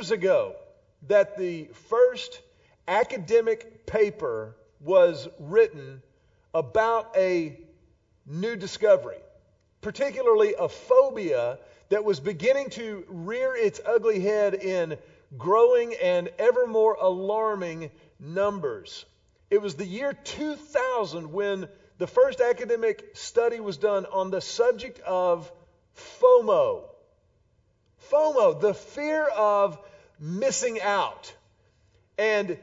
years ago that the first academic paper was written about a new discovery, particularly a phobia that was beginning to rear its ugly head in growing and ever more alarming numbers. It was the year 2000 when the first academic study was done on the subject of FOMO. FOMO, the fear of missing out. And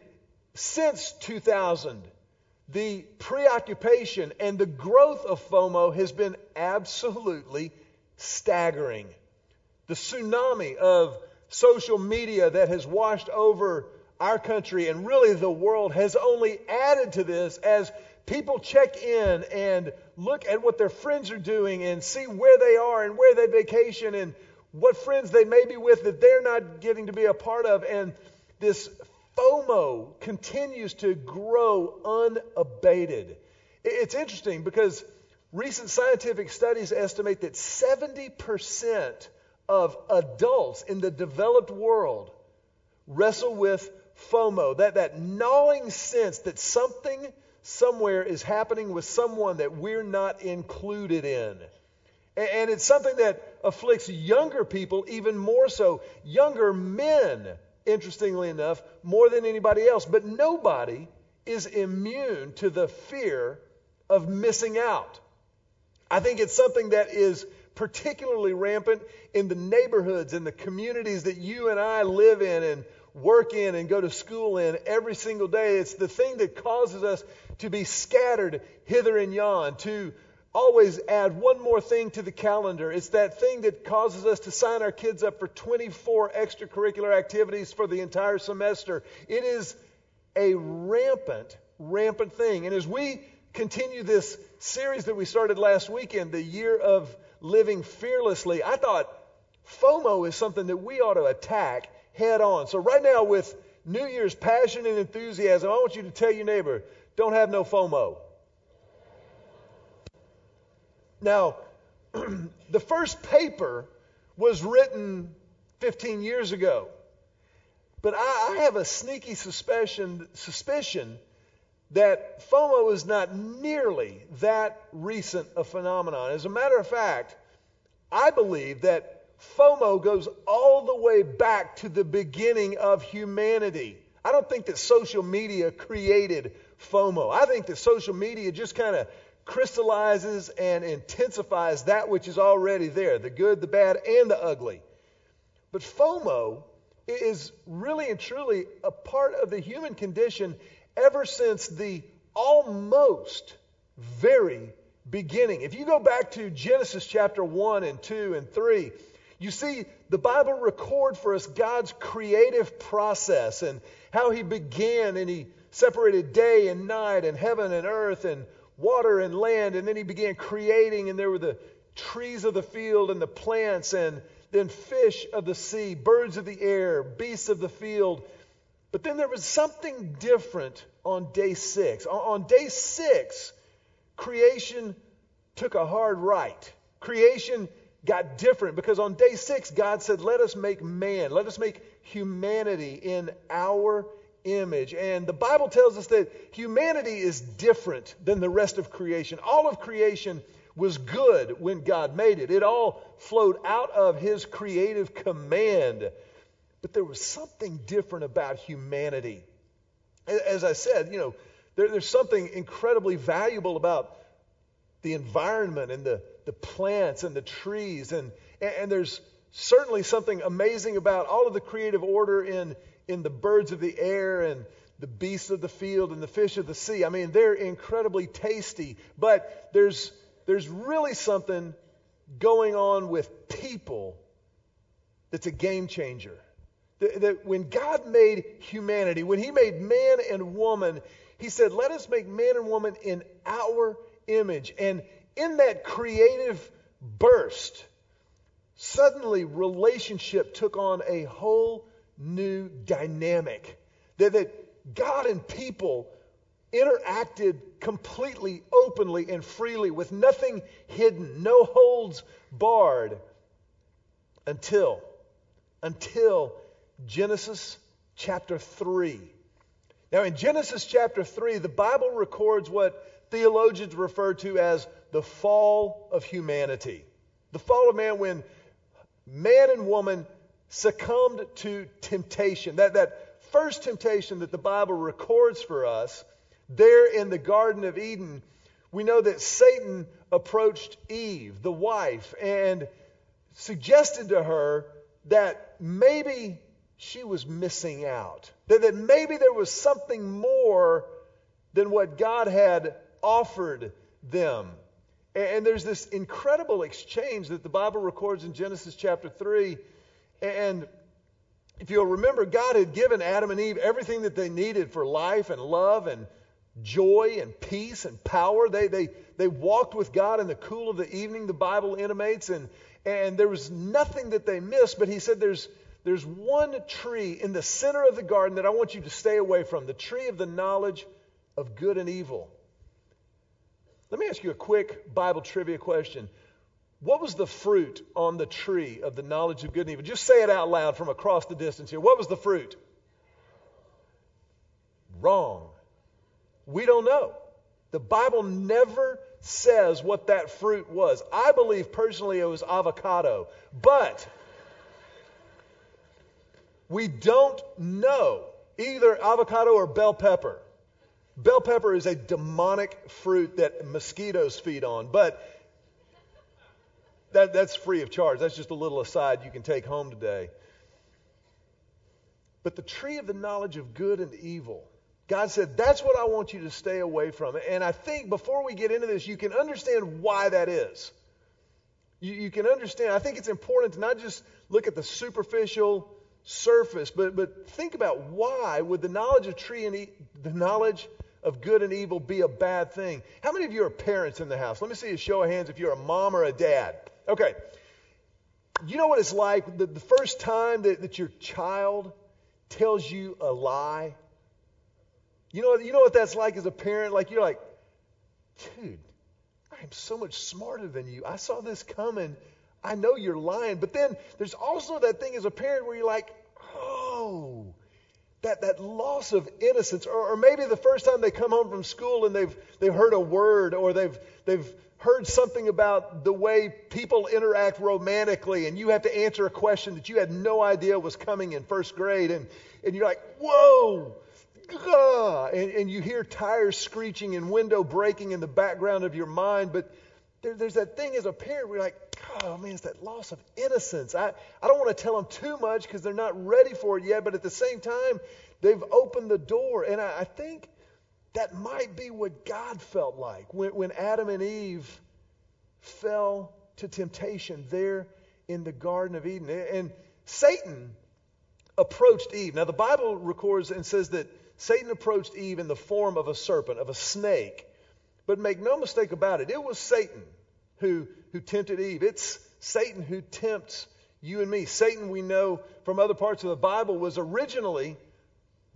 since 2000, the preoccupation and the growth of FOMO has been absolutely staggering. The tsunami of social media that has washed over our country and really the world has only added to this as people check in and look at what their friends are doing and see where they are and where they vacation and what friends they may be with that they're not getting to be a part of. And this FOMO continues to grow unabated. It's interesting because recent scientific studies estimate that 70% of adults in the developed world wrestle with FOMO, that, that gnawing sense that something somewhere is happening with someone that we're not included in. And, it's something that afflicts younger people even more so. Younger men, interestingly enough, more than anybody else. But nobody is immune to the fear of missing out. I think it's something that is particularly rampant in the neighborhoods and the communities that you and I live in and work in and go to school in every single day. It's the thing that causes us to be scattered hither and yon, to always add one more thing to the calendar. It's that thing that causes us to sign our kids up for 24 extracurricular activities for the entire semester. It is a rampant, rampant thing. And as we continue this series that we started last weekend, the year of living fearlessly, I thought FOMO is something that we ought to attack head on. So, right now, with New Year's passion and enthusiasm, I want you to tell your neighbor, don't have no FOMO. Now, the first paper was written 15 years ago. But I, I have a sneaky suspicion, suspicion that FOMO is not nearly that recent a phenomenon. As a matter of fact, I believe that FOMO goes all the way back to the beginning of humanity. I don't think that social media created FOMO. I think that social media just kind of crystallizes and intensifies that which is already there the good, the bad, and the ugly. But FOMO is really and truly a part of the human condition ever since the almost very beginning. If you go back to Genesis chapter 1 and 2 and 3, you see the Bible record for us God's creative process and how he began and he separated day and night and heaven and earth and water and land and then he began creating and there were the trees of the field and the plants and then fish of the sea, birds of the air, beasts of the field but then there was something different on day six. On day six, creation took a hard right. Creation got different because on day six, God said, Let us make man, let us make humanity in our image. And the Bible tells us that humanity is different than the rest of creation. All of creation was good when God made it, it all flowed out of His creative command. But there was something different about humanity. As I said, you know, there, there's something incredibly valuable about the environment and the, the plants and the trees. And, and there's certainly something amazing about all of the creative order in, in the birds of the air and the beasts of the field and the fish of the sea. I mean, they're incredibly tasty. But there's, there's really something going on with people that's a game changer. That, that when God made humanity, when He made man and woman, He said, Let us make man and woman in our image. And in that creative burst, suddenly relationship took on a whole new dynamic. That, that God and people interacted completely, openly, and freely with nothing hidden, no holds barred until until Genesis chapter 3. Now, in Genesis chapter 3, the Bible records what theologians refer to as the fall of humanity. The fall of man when man and woman succumbed to temptation. That, that first temptation that the Bible records for us there in the Garden of Eden, we know that Satan approached Eve, the wife, and suggested to her that maybe she was missing out. That, that maybe there was something more than what God had offered them. And, and there's this incredible exchange that the Bible records in Genesis chapter 3. And if you'll remember, God had given Adam and Eve everything that they needed for life and love and joy and peace and power. They, they, they walked with God in the cool of the evening, the Bible intimates, and, and there was nothing that they missed. But he said, there's, there's one tree in the center of the garden that I want you to stay away from the tree of the knowledge of good and evil. Let me ask you a quick Bible trivia question. What was the fruit on the tree of the knowledge of good and evil? Just say it out loud from across the distance here. What was the fruit? Wrong. We don't know. The Bible never says what that fruit was. I believe personally it was avocado, but we don't know either avocado or bell pepper. Bell pepper is a demonic fruit that mosquitoes feed on, but that, that's free of charge. That's just a little aside you can take home today. But the tree of the knowledge of good and evil God said, That's what I want you to stay away from. And I think before we get into this, you can understand why that is. You, you, can understand. I think it's important to not just look at the superficial surface, but, but think about why would the knowledge of tree and e- the knowledge of good and evil be a bad thing? How many of you are parents in the house? Let me see a show of hands if you're a mom or a dad. Okay. You know what it's like the, the first time that, that your child tells you a lie? You know, you know what that's like as a parent? Like, you're like, dude, I am so much smarter than you. I saw this coming. I know you're lying. But then there's also that thing as a parent where you're like, oh, that, that loss of innocence. Or, or maybe the first time they come home from school and they've, they've heard a word or they've, they've heard something about the way people interact romantically and you have to answer a question that you had no idea was coming in first grade. And, and you're like, whoa and, and you hear tires screeching and window breaking in the background of your mind, but there, there's that thing as a parent you're like, oh man, it's that loss of innocence. I, I don't want to tell them too much because they're not ready for it yet, but at the same time, they've opened the door. And I, I think that might be what God felt like when, when Adam and Eve fell to temptation there in the Garden of Eden. And Satan approached Eve. Now, the Bible records and says that Satan approached Eve in the form of a serpent, of a snake. But make no mistake about it, it was Satan who, who tempted Eve. It's Satan who tempts you and me. Satan, we know from other parts of the Bible, was originally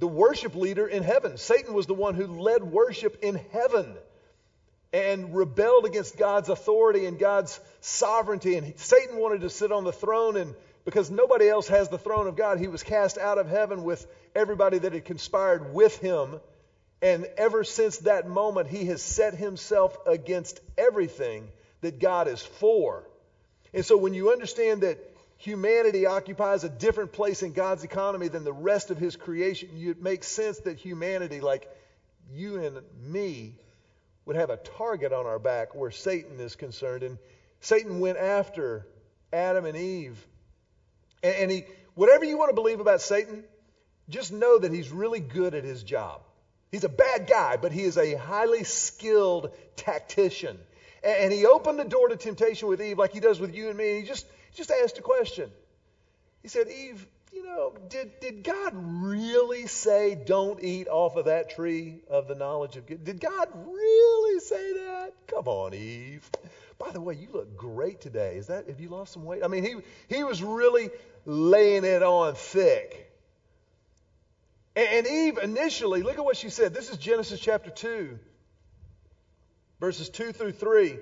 the worship leader in heaven. Satan was the one who led worship in heaven and rebelled against God's authority and God's sovereignty. And Satan wanted to sit on the throne, and because nobody else has the throne of God, he was cast out of heaven with everybody that had conspired with him. And ever since that moment, he has set himself against everything that God is for. And so when you understand that humanity occupies a different place in God's economy than the rest of his creation, it makes sense that humanity, like you and me, would have a target on our back where Satan is concerned. And Satan went after Adam and Eve. And, he, whatever you want to believe about Satan, just know that he's really good at his job. He's a bad guy, but he is a highly skilled tactician. And he opened the door to temptation with Eve like he does with you and me. And he just, just asked a question. He said, Eve, you know, did, did God really say don't eat off of that tree of the knowledge of good? Did God really say that? Come on, Eve. By the way, you look great today. Is that have you lost some weight? I mean, he he was really laying it on thick. And Eve initially, look at what she said. This is Genesis chapter 2, verses 2 through 3.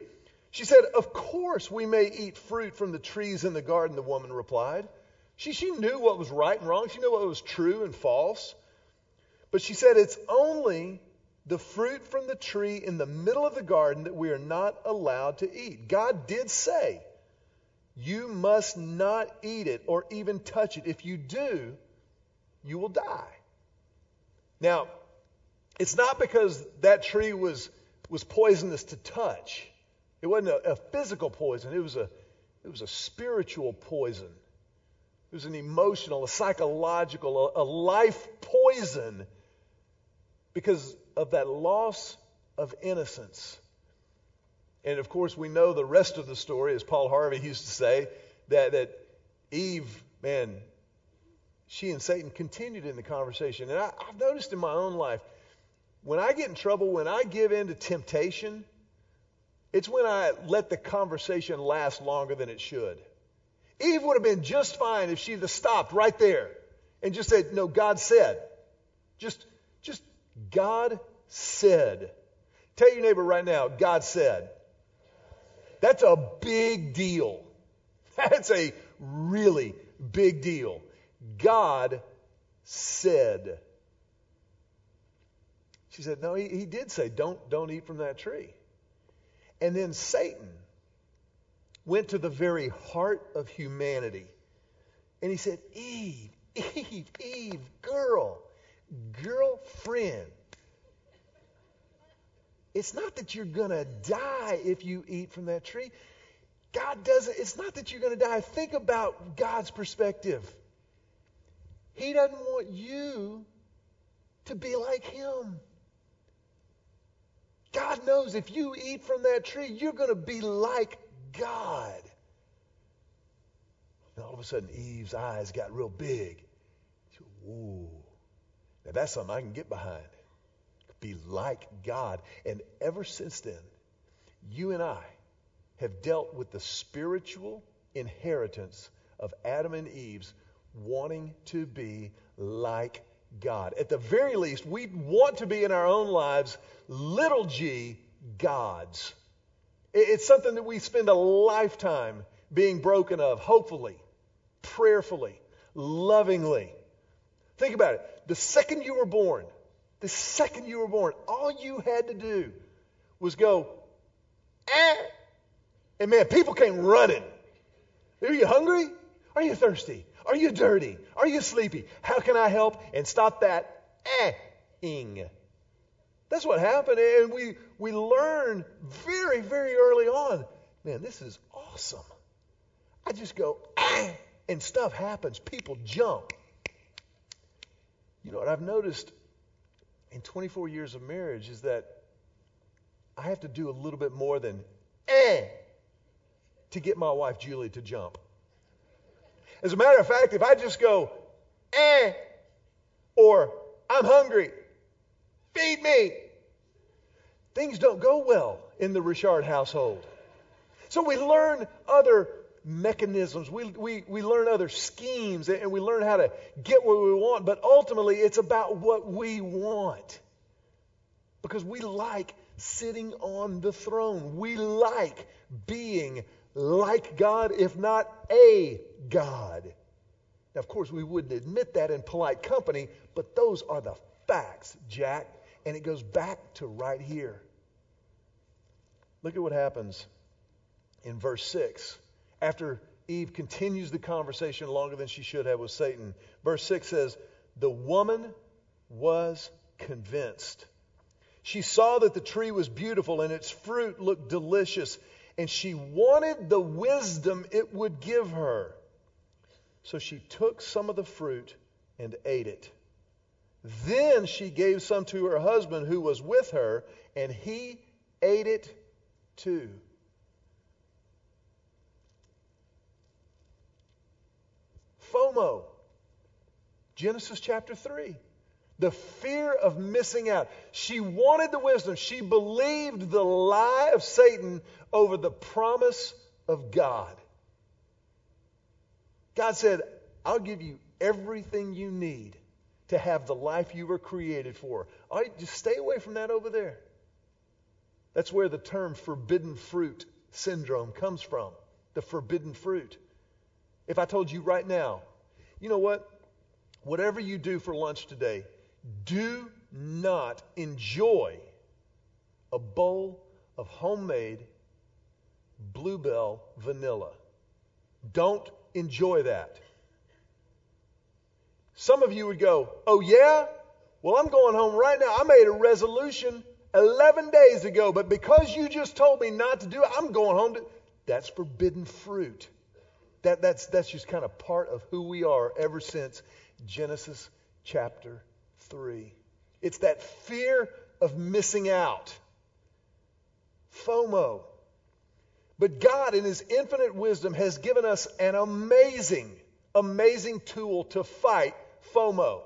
She said, Of course we may eat fruit from the trees in the garden, the woman replied. She, she knew what was right and wrong. She knew what was true and false. But she said, It's only the fruit from the tree in the middle of the garden that we are not allowed to eat. God did say, You must not eat it or even touch it. If you do, you will die. Now, it's not because that tree was, was poisonous to touch. It wasn't a, a physical poison, it was a, it was a spiritual poison. It was an emotional, a psychological, a, a life poison because of that loss of innocence. And of course, we know the rest of the story, as Paul Harvey used to say, that, that Eve, man, she and Satan continued in the conversation. And I, I've noticed in my own life, when I get in trouble, when I give in to temptation, it's when I let the conversation last longer than it should. Eve would have been just fine if she'd have stopped right there and just said, No, God said. Just, just God said. Tell your neighbor right now, God said. That's a big deal. That's a really big deal. God said. She said, No, he, he did say, don't, don't eat from that tree. And then Satan went to the very heart of humanity. And he said, Eve, Eve, Eve, girl, girlfriend. It's not that you're going to die if you eat from that tree. God doesn't, it's not that you're going to die. Think about God's perspective. He doesn't want you to be like Him. God knows if you eat from that tree, you're going to be like God. And all of a sudden, Eve's eyes got real big. She Ooh. Now that's something I can get behind. Be like God. And ever since then, you and I have dealt with the spiritual inheritance of Adam and Eve's wanting to be like God. At the very least, we want to be in our own lives little g gods. It's something that we spend a lifetime being broken of, hopefully, prayerfully, lovingly. Think about it. The second you were born, the second you were born, all you had to do was go, eh. And man, people came running. Are you hungry? Are you thirsty? Are you dirty? Are you sleepy? How can I help? And stop that eh-ing. That's what happened. And we, we learn very, very early on man, this is awesome. I just go, ah, and stuff happens. People jump. You know what I've noticed in 24 years of marriage is that I have to do a little bit more than eh to get my wife Julie to jump. As a matter of fact, if I just go eh or I'm hungry, feed me, things don't go well in the Richard household. So we learn other mechanisms. We, we, we learn other schemes and we learn how to get what we want, but ultimately it's about what we want. Because we like sitting on the throne. We like being like God, if not a God. Now, of course, we wouldn't admit that in polite company, but those are the facts, Jack. And it goes back to right here. Look at what happens in verse 6 after Eve continues the conversation longer than she should have with Satan. Verse 6 says, The woman was convinced. She saw that the tree was beautiful and its fruit looked delicious, and she wanted the wisdom it would give her. So she took some of the fruit and ate it. Then she gave some to her husband who was with her, and he ate it too. FOMO. Genesis chapter 3. The fear of missing out. She wanted the wisdom. She believed the lie of Satan over the promise of God. God said, I'll give you everything you need to have the life you were created for. All right, just stay away from that over there. That's where the term forbidden fruit syndrome comes from. The forbidden fruit. If I told you right now, You know what? Whatever you do for lunch today, do not enjoy a bowl of homemade Bluebell vanilla. Don't enjoy that. Some of you would go, Oh, yeah? Well, I'm going home right now. I made a resolution 11 days ago, but because you just told me not to do it, I'm going home to. That's forbidden fruit. That, that's, that's just kind of part of who we are ever since Genesis chapter 3. It's that fear of missing out. FOMO. But God, in His infinite wisdom, has given us an amazing, amazing tool to fight FOMO.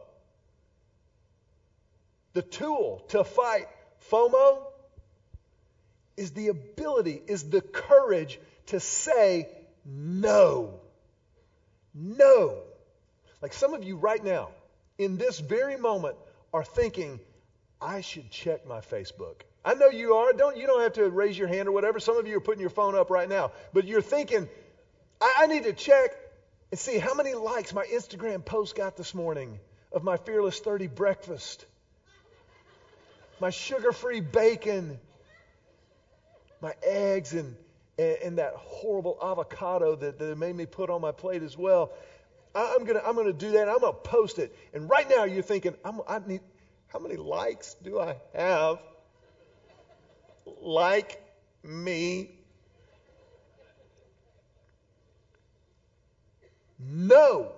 The tool to fight FOMO is the ability, is the courage to say no. No. Like some of you right now, in this very moment, are thinking, I should check my Facebook. I know you are. Don't you don't have to raise your hand or whatever. Some of you are putting your phone up right now, but you're thinking, I, I need to check and see how many likes my Instagram post got this morning of my Fearless 30 breakfast, my sugar-free bacon, my eggs, and and, and that horrible avocado that, that made me put on my plate as well. I'm gonna I'm gonna do that. I'm gonna post it. And right now you're thinking, I'm, I need how many likes do I have? Like me. No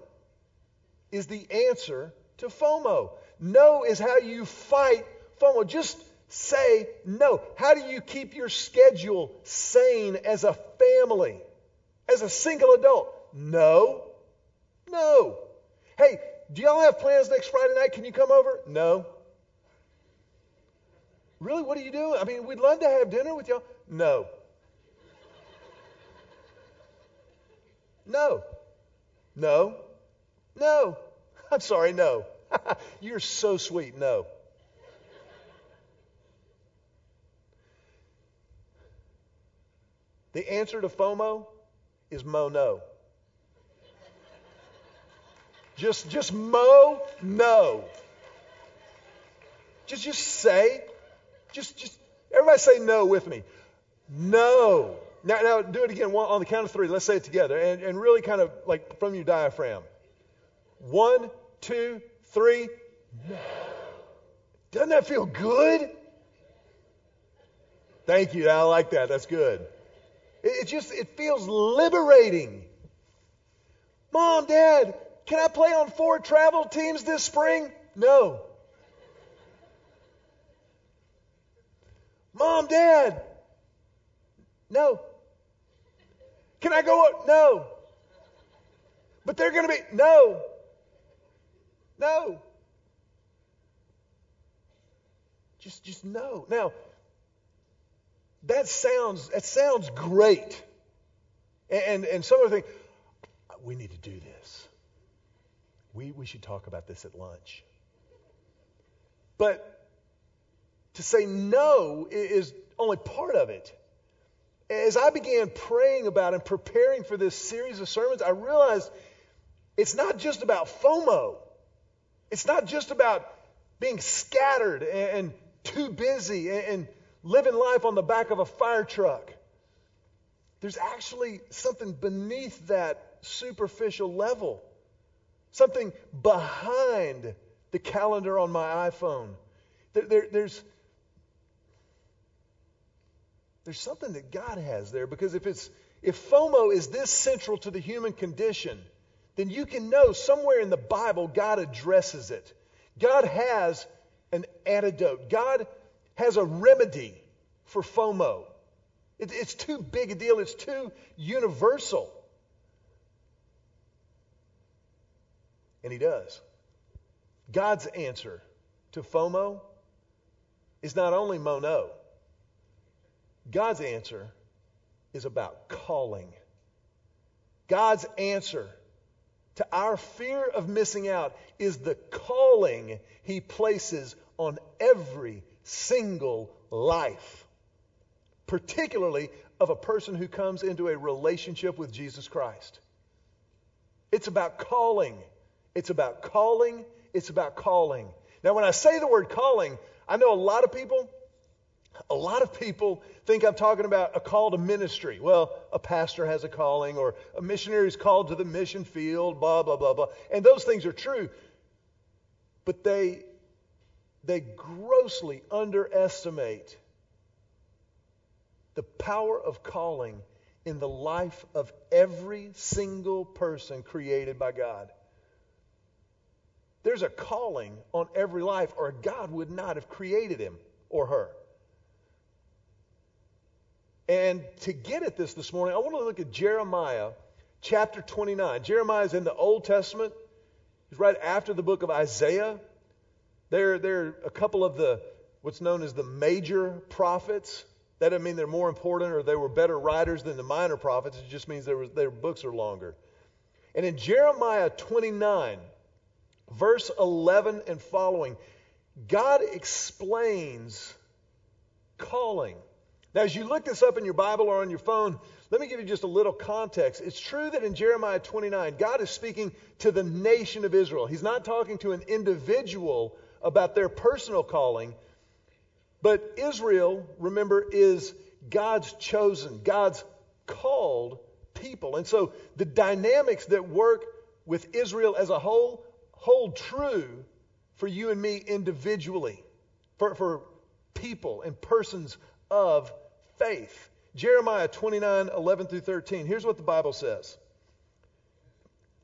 is the answer to FOMO. No is how you fight FOMO. Just say no. How do you keep your schedule sane as a family, as a single adult? No. No. Hey, do y'all have plans next Friday night? Can you come over? No. Really? What are you doing? I mean, we'd love to have dinner with y'all. No. No. No. No. I'm sorry, no. You're so sweet. No. The answer to FOMO is mo no. Just, just mo no. Just, just say, just, just, everybody say no with me. No. Now, now do it again on the count of three. Let's say it together and, and really kind of like from your diaphragm. One, two, three. No. Doesn't that feel good? Thank you. I like that. That's good. It, it just, it feels liberating. Mom, Dad, can I play on four travel teams this spring? No. Mom, Dad, no. Can I go? Up? No. But they're going to be, no. No. Just, just no. Now, that sounds, that sounds great. And, and some of think, we need to do this. We, we should talk about this at lunch. But to say no is only part of it. As I began praying about and preparing for this series of sermons, I realized it's not just about FOMO. It's not just about being scattered and, too busy and living life on the back of a fire truck. There's actually something beneath that superficial level, something behind the calendar on my iPhone. There, there, there's, there's something that God has there because if it's if FOMO is this central to the human condition, then you can know somewhere in the Bible God addresses it. God has an antidote. God has a remedy for FOMO. It, it's too big a deal, it's too universal. And He does. God's answer to FOMO is not only mo no, God's answer is about calling. God's answer to our fear of missing out is the calling He places on every single life, particularly of a person who comes into a relationship with Jesus Christ. It's about calling. It's about calling. It's about calling. Now, when I say the word calling, I know a lot of people, a lot of people think I'm talking about a call to ministry. Well, a pastor has a calling, or a missionary is called to the mission field, blah, blah, blah, blah. And those things are true. But they, they grossly underestimate the power of calling in the life of every single person created by God. There's a calling on every life, or God would not have created him or her. And to get at this this morning, I want to look at Jeremiah chapter 29. Jeremiah is in the Old Testament. He's right after the book of Isaiah. There, there are a couple of the what's known as the major prophets. That doesn't mean they're more important or they were better writers than the minor prophets. It just means was, their books are longer. And in Jeremiah 29, verse 11 and following, God explains calling. Now, as you look this up in your Bible or on your phone, let me give you just a little context. It's true that in Jeremiah 29, God is speaking to the nation of Israel. He's not talking to an individual about their personal calling, but Israel, remember, is God's chosen, God's called people. And so the dynamics that work with Israel as a whole hold true for you and me individually, for, for people and persons of faith. Jeremiah 29, 11 through 13. Here's what the Bible says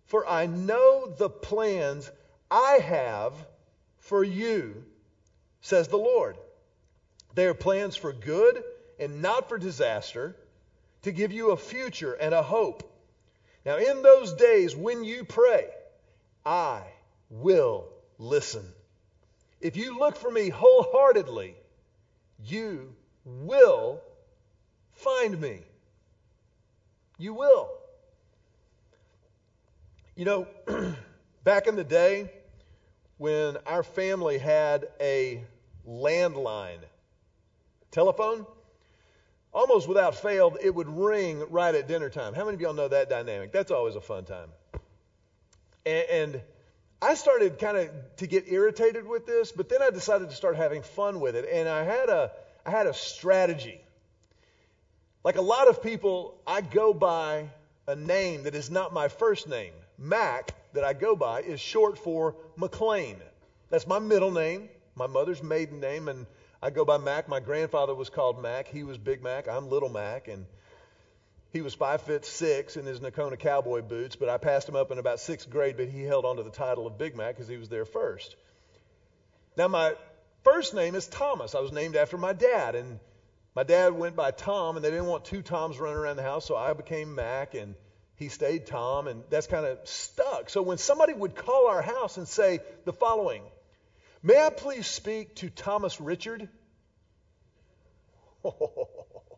For I know the plans I have for you, says the Lord. They are plans for good and not for disaster, to give you a future and a hope. Now, in those days when you pray, I will listen. If you look for me wholeheartedly, you will find me. You will. You know, back in the day when our family had a landline telephone, almost without fail, it would ring right at dinner time. How many of y'all know that dynamic? That's always a fun time. And, and I started kind of to get irritated with this, but then I decided to start having fun with it. And I had a, I had a strategy. Like a lot of people, I go by a name that is not my first name. Mac, that I go by, is short for McLean. That's my middle name, my mother's maiden name, and I go by Mac. My grandfather was called Mac. He was Big Mac. I'm Little Mac, and he was five foot six in his Nocona cowboy boots, but I passed him up in about sixth grade, but he held on to the title of Big Mac because he was there first. Now, my first name is Thomas. I was named after my dad, and my dad went by Tom, and they didn't want two Toms running around the house, so I became Mac, and he stayed Tom, and that's kind of stuck. So when somebody would call our house and say the following, May I please speak to Thomas Richard?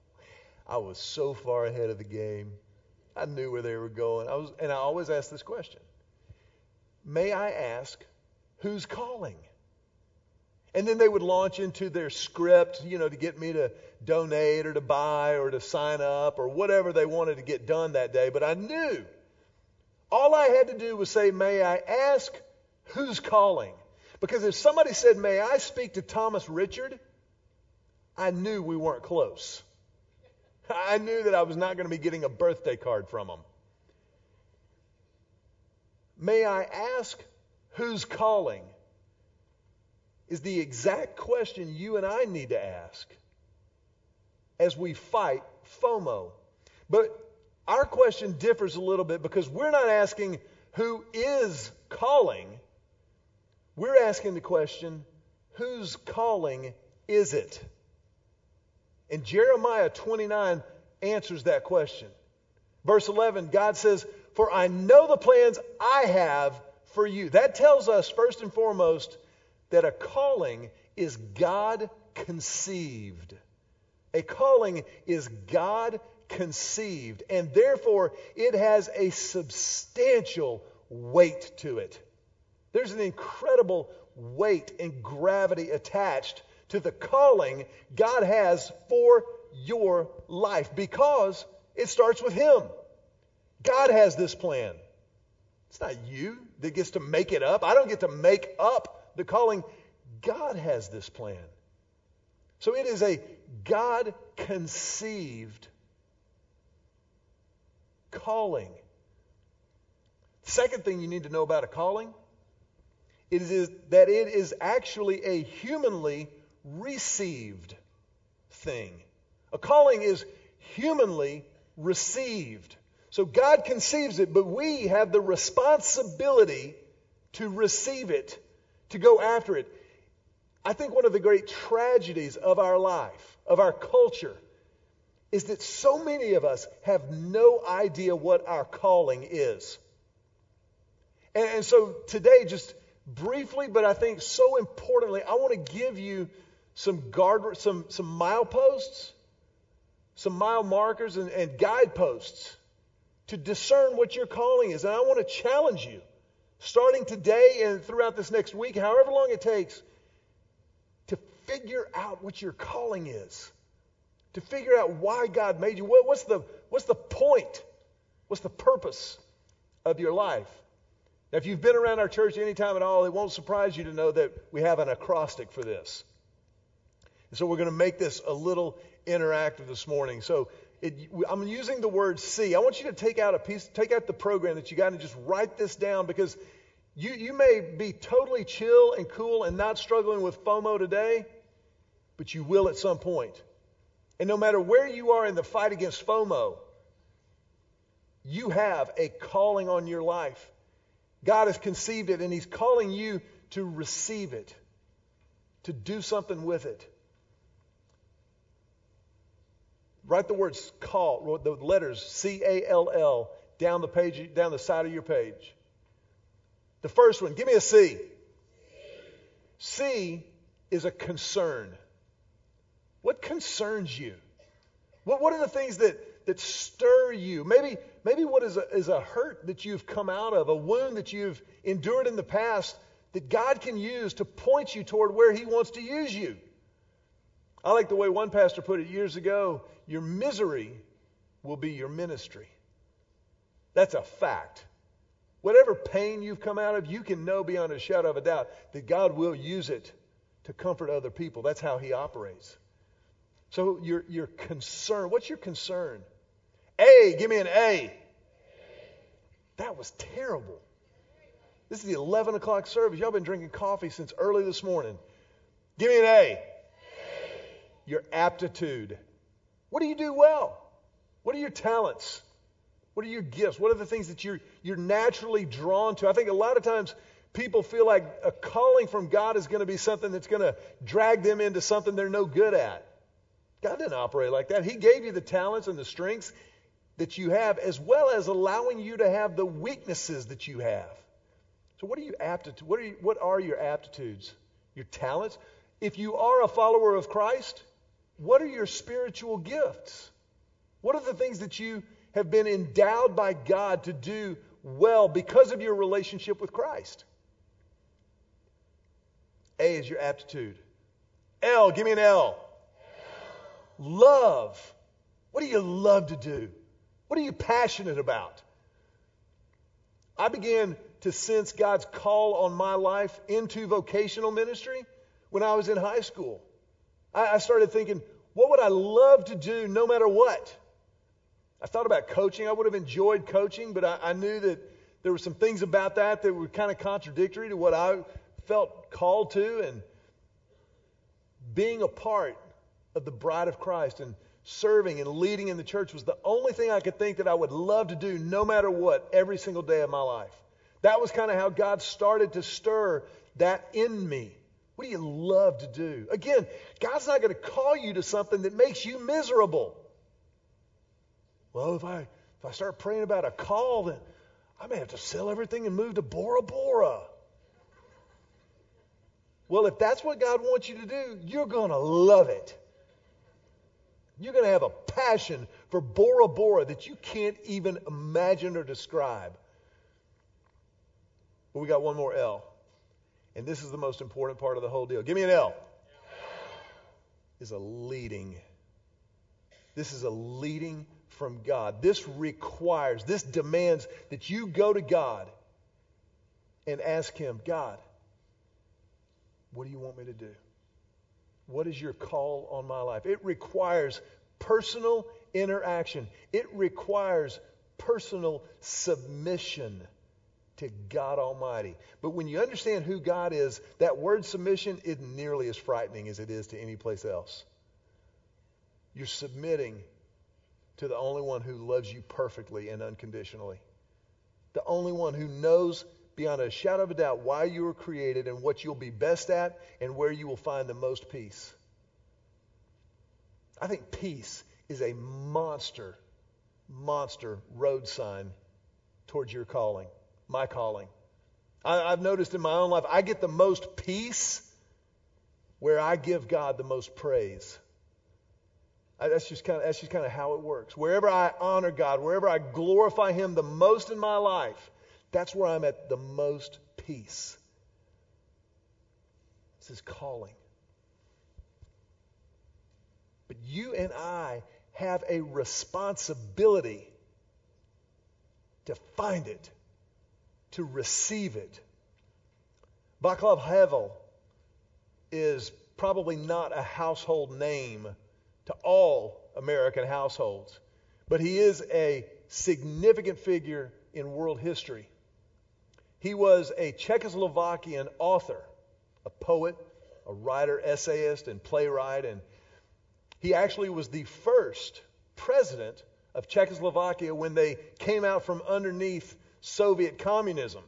I was so far ahead of the game. I knew where they were going. I was, and I always ask this question May I ask who's calling? And then they would launch into their script, you know, to get me to donate or to buy or to sign up or whatever they wanted to get done that day. But I knew all I had to do was say, May I ask who's calling? Because if somebody said, May I speak to Thomas Richard? I knew we weren't close. I knew that I was not going to be getting a birthday card from him. May I ask who's calling? Is the exact question you and I need to ask as we fight FOMO. But our question differs a little bit because we're not asking who is calling. We're asking the question, whose calling is it? And Jeremiah 29 answers that question. Verse 11, God says, For I know the plans I have for you. That tells us, first and foremost, that a calling is God conceived. A calling is God conceived, and therefore it has a substantial weight to it. There's an incredible weight and gravity attached to the calling God has for your life because it starts with Him. God has this plan. It's not you that gets to make it up. I don't get to make up the calling. God has this plan. So it is a God conceived calling. Second thing you need to know about a calling it is that it is actually a humanly received thing. A calling is humanly received. So God conceives it, but we have the responsibility to receive it, to go after it. I think one of the great tragedies of our life, of our culture, is that so many of us have no idea what our calling is. And, so today, just briefly, but I think so importantly, I want to give you some guard, some, some mileposts, some mile markers and, and guideposts to discern what your calling is. And I want to challenge you, starting today and throughout this next week, however long it takes, to figure out what your calling is. To figure out why God made you. What, what's, the, what's the point? What's the purpose of your life? Now, if you've been around our church any time at all, it won't surprise you to know that we have an acrostic for this. And so we're going to make this a little interactive this morning. So it, I'm using the word see. I want you to take out a piece, take out the program that you got and just write this down because you, you may be totally chill and cool and not struggling with FOMO today, but you will at some point. And no matter where you are in the fight against FOMO, you have a calling on your life. God has conceived it and He's calling you to receive it, to do something with it. Write the words call, the letters C A L L down the page, down the side of your page. The first one, give me a C. C is a concern. What concerns you? What, what are the things that, that stir you? Maybe, maybe what is a, is a hurt that you've come out of, a wound that you've endured in the past that God can use to point you toward where He wants to use you. I like the way one pastor put it years ago your misery will be your ministry. That's a fact. Whatever pain you've come out of, you can know beyond a shadow of a doubt that God will use it to comfort other people. That's how He operates. So your, your concern, what's your concern? A, give me an A. That was terrible. This is the 11 o'clock service. Y'all been drinking coffee since early this morning. Give me an A your aptitude. What do you do well? What are your talents? What are your gifts? What are the things that you're, you're naturally drawn to? I think a lot of times people feel like a calling from God is going to be something that's going to drag them into something they're no good at. God didn't operate like that. He gave you the talents and the strengths that you have, as well as allowing you to have the weaknesses that you have. So, what are you aptitude? What are you, what are your aptitudes? Your talents? If you are a follower of Christ, what are your spiritual gifts? What are the things that you have been endowed by God to do well because of your relationship with Christ? A is your aptitude. L, give me an L. L. Love. What do you love to do? What are you passionate about? I began to sense God's call on my life into vocational ministry when I was in high school. I, I started thinking, what would I love to do no matter what? I thought about coaching. I would have enjoyed coaching, but I, I knew that there were some things about that that were kind of contradictory to what I felt called to. And being a part of the bride of Christ and serving and leading in the church was the only thing I could think that I would love to do no matter what every single day of my life. That was kind of how God started to stir that in me. What do you love to do? Again, God's not going to call you to something that makes you miserable. Well, if I if I start praying about a call, then I may have to sell everything and move to Bora Bora. Well, if that's what God wants you to do, you're going to love it. You're going to have a passion for Bora Bora that you can't even imagine or describe. But we got one more L. And this is the most important part of the whole deal. Give me an L. Is a leading. This is a leading from God. This requires, this demands that you go to God and ask Him, God, what do you want me to do? What is your call on my life? It requires personal interaction, it requires personal submission to God Almighty. But when you understand who God is, that word submission isn't nearly as frightening as it is to any place else. You're submitting to the only one who loves you perfectly and unconditionally. The only one who knows beyond a shadow of a doubt why you were created and what you'll be best at and where you will find the most peace. I think peace is a monster, monster road sign towards your calling, my calling. I, have noticed in my own life, I get the most peace where I give God the most praise. That's just kind of that's just kind of how it works. Wherever I honor God, wherever I glorify Him the most in my life, that's where I'm at the most peace. This is calling. But you and I have a responsibility to find it, to receive it. Vaclav Havel is probably not a household name to all American households, but he is a significant figure in world history. He was a Czechoslovakian author, a poet, a writer, essayist, and playwright, and he actually was the first president of Czechoslovakia when they came out from underneath Soviet communism.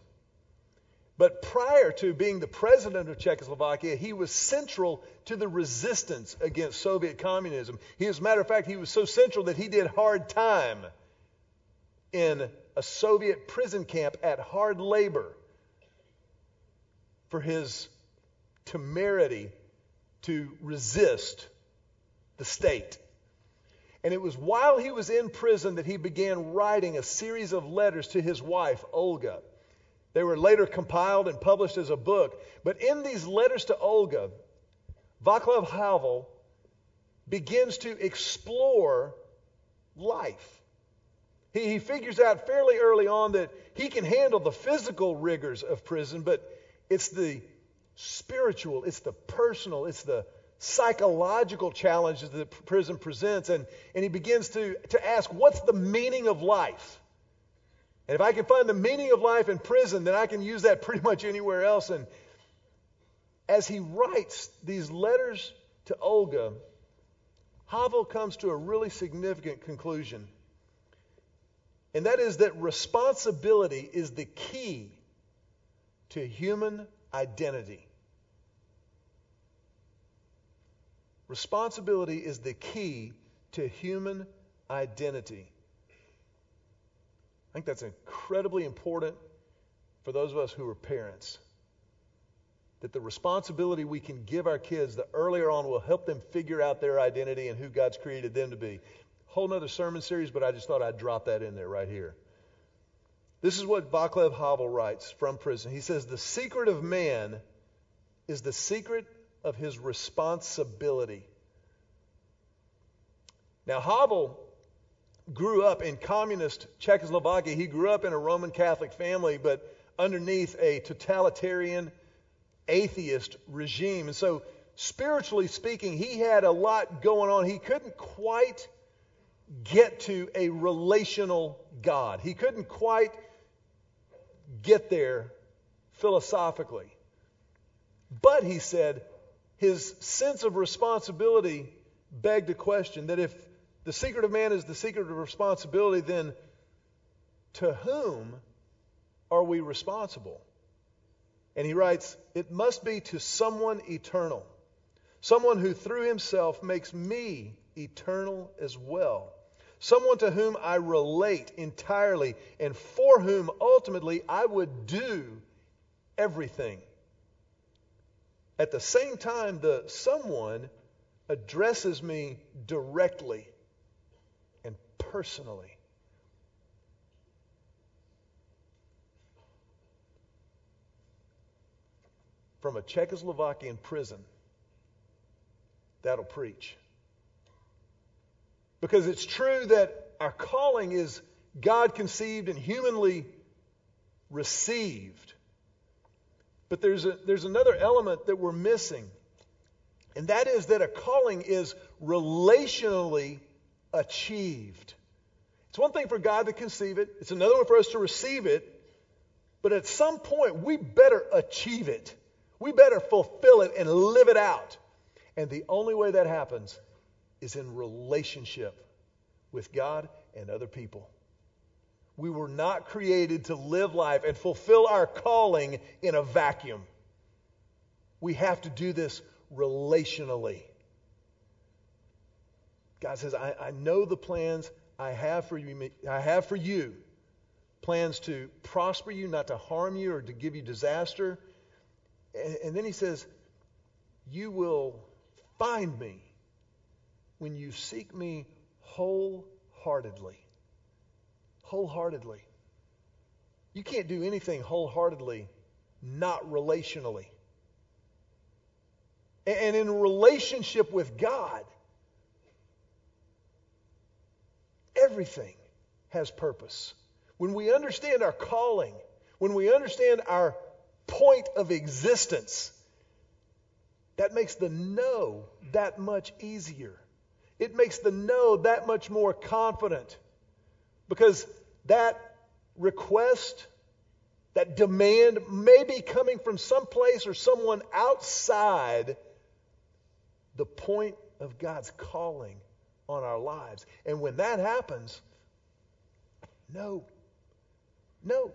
But prior to being the president of Czechoslovakia, he was central to the resistance against Soviet communism. He, as a matter of fact, he was so central that he did hard time in a Soviet prison camp at hard labor for his temerity to resist the state. And it was while he was in prison that he began writing a series of letters to his wife, Olga. They were later compiled and published as a book. But in these letters to Olga, Vaclav Havel begins to explore life. He, he figures out fairly early on that he can handle the physical rigors of prison, but it's the spiritual, it's the personal, it's the psychological challenges that prison presents. And, and he begins to, to ask, what's the meaning of life? And if I can find the meaning of life in prison, then I can use that pretty much anywhere else. And as he writes these letters to Olga, Havel comes to a really significant conclusion. And that is that responsibility is the key to human identity. Responsibility is the key to human identity. I think that's incredibly important for those of us who are parents. That the responsibility we can give our kids the earlier on will help them figure out their identity and who God's created them to be. Whole nother sermon series, but I just thought I'd drop that in there right here. This is what Vaclav Havel writes from prison. He says, The secret of man is the secret of his responsibility. Now, Havel grew up in communist Czechoslovakia. He grew up in a Roman Catholic family, but underneath a totalitarian atheist regime. And so, spiritually speaking, he had a lot going on. He couldn't quite get to a relational God, he couldn't quite get there philosophically. But he said his sense of responsibility begged a question that if the secret of man is the secret of responsibility, then to whom are we responsible? And he writes, It must be to someone eternal, someone who through himself makes me eternal as well, someone to whom I relate entirely and for whom ultimately I would do everything. At the same time, the someone addresses me directly and personally. From a Czechoslovakian prison, that'll preach. Because it's true that our calling is God conceived and humanly received. But there's, a, there's another element that we're missing, and that is that a calling is relationally achieved. It's one thing for God to conceive it, it's another one for us to receive it, but at some point, we better achieve it. We better fulfill it and live it out. And the only way that happens is in relationship with God and other people. We were not created to live life and fulfill our calling in a vacuum. We have to do this relationally. God says, I, I know the plans I have for you. I have for you plans to prosper you, not to harm you or to give you disaster. And, and then he says, You will find me when you seek me wholeheartedly wholeheartedly. You can't do anything wholeheartedly, not relationally. And in relationship with God, everything has purpose. When we understand our calling, when we understand our point of existence, that makes the no that much easier. It makes the no that much more confident. Because that request, that demand may be coming from someplace or someone outside the point of God's calling on our lives. And when that happens, no. No.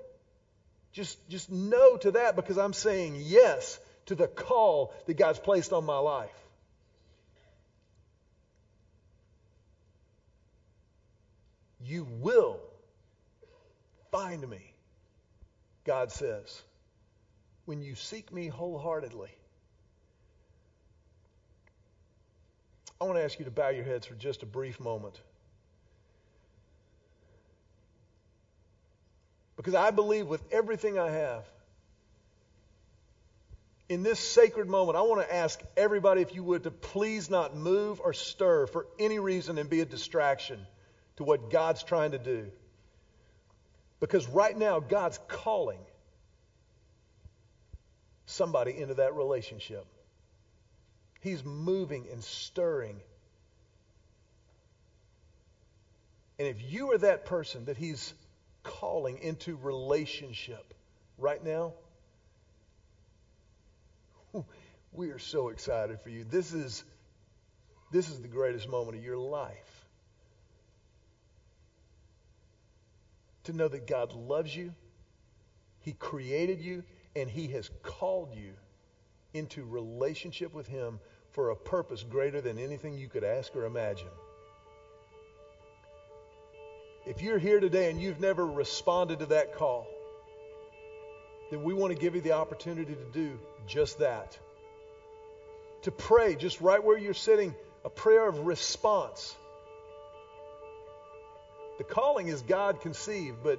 Just, just no to that because I'm saying yes to the call that God's placed on my life. You will find me, God says, when you seek me wholeheartedly. I want to ask you to bow your heads for just a brief moment. Because I believe with everything I have, in this sacred moment, I want to ask everybody, if you would, to please not move or stir for any reason and be a distraction to what God's trying to do. Because right now, God's calling somebody into that relationship. He's moving and stirring. And if you are that person that He's calling into relationship right now, we are so excited for you. This is, this is the greatest moment of your life. To know that God loves you, He created you, and He has called you into relationship with Him for a purpose greater than anything you could ask or imagine. If you're here today and you've never responded to that call, then we want to give you the opportunity to do just that. To pray just right where you're sitting, a prayer of response the calling is God conceived, but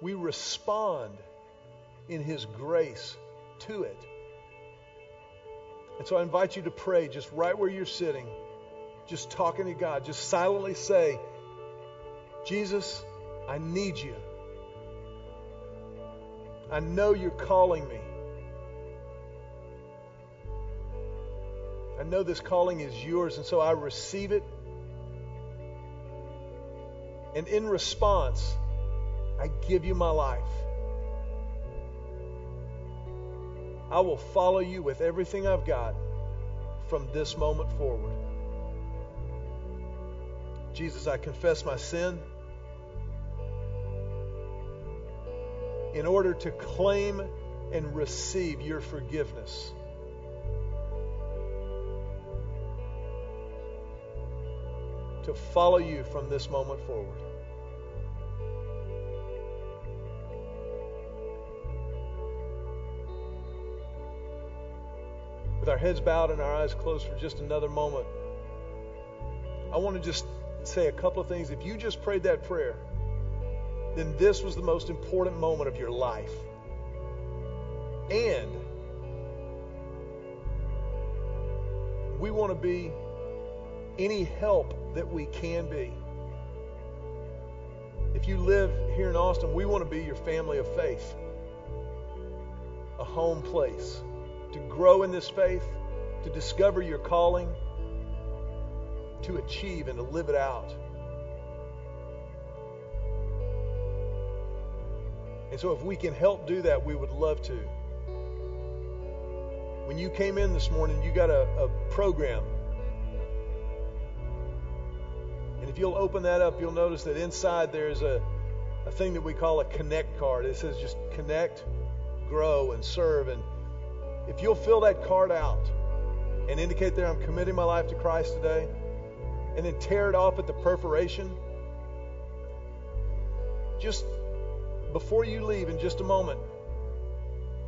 we respond in His grace to it. And so I invite you to pray just right where you're sitting, just talking to God. Just silently say, Jesus, I need you. I know you're calling me. I know this calling is yours, and so I receive it and in response, I give you my life. I will follow you with everything I've got from this moment forward. Jesus, I confess my sin. In order to claim and receive your forgiveness. To follow you from this moment forward. with our heads bowed and our eyes closed for just another moment, I want to just say a couple of things. If you just prayed that prayer, then this was the most important moment of your life. And we want to be any help that we can be. If you live here in Austin, we want to be your family of faith. a home place to grow in this faith, to discover your calling, to achieve and to live it out. And so, if we can help do that, we would love to. When you came in this morning, you got a, a program. If you'll open that up, you'll notice that inside there's a, a thing that we call a connect card. It says just connect, grow, and serve. And if you'll fill that card out and indicate there, I'm committing my life to Christ today, and then tear it off at the perforation, just before you leave in just a moment,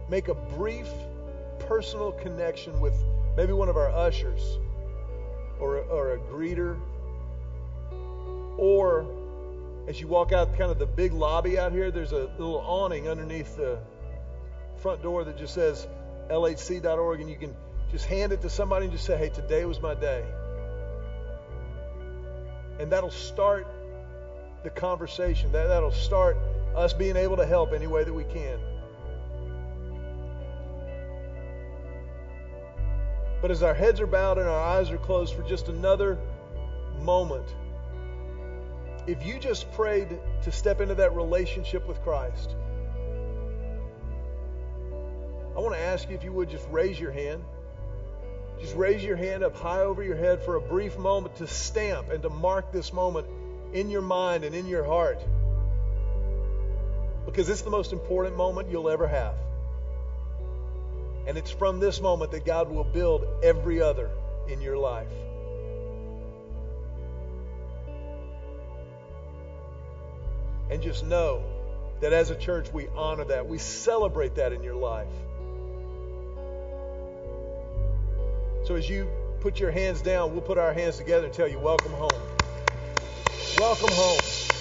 make a brief personal connection with maybe one of our ushers or, or a greeter. Or as you walk out kind of the big lobby out here, there's a little awning underneath the front door that just says lhc.org, and you can just hand it to somebody and just say, hey, today was my day. And that'll start the conversation. That, that'll start us being able to help any way that we can. But as our heads are bowed and our eyes are closed for just another moment, if you just prayed to step into that relationship with Christ, I want to ask you if you would just raise your hand. Just raise your hand up high over your head for a brief moment to stamp and to mark this moment in your mind and in your heart. Because it's the most important moment you'll ever have. And it's from this moment that God will build every other in your life. And just know that as a church, we honor that. We celebrate that in your life. So as you put your hands down, we'll put our hands together and tell you, welcome home. Welcome home.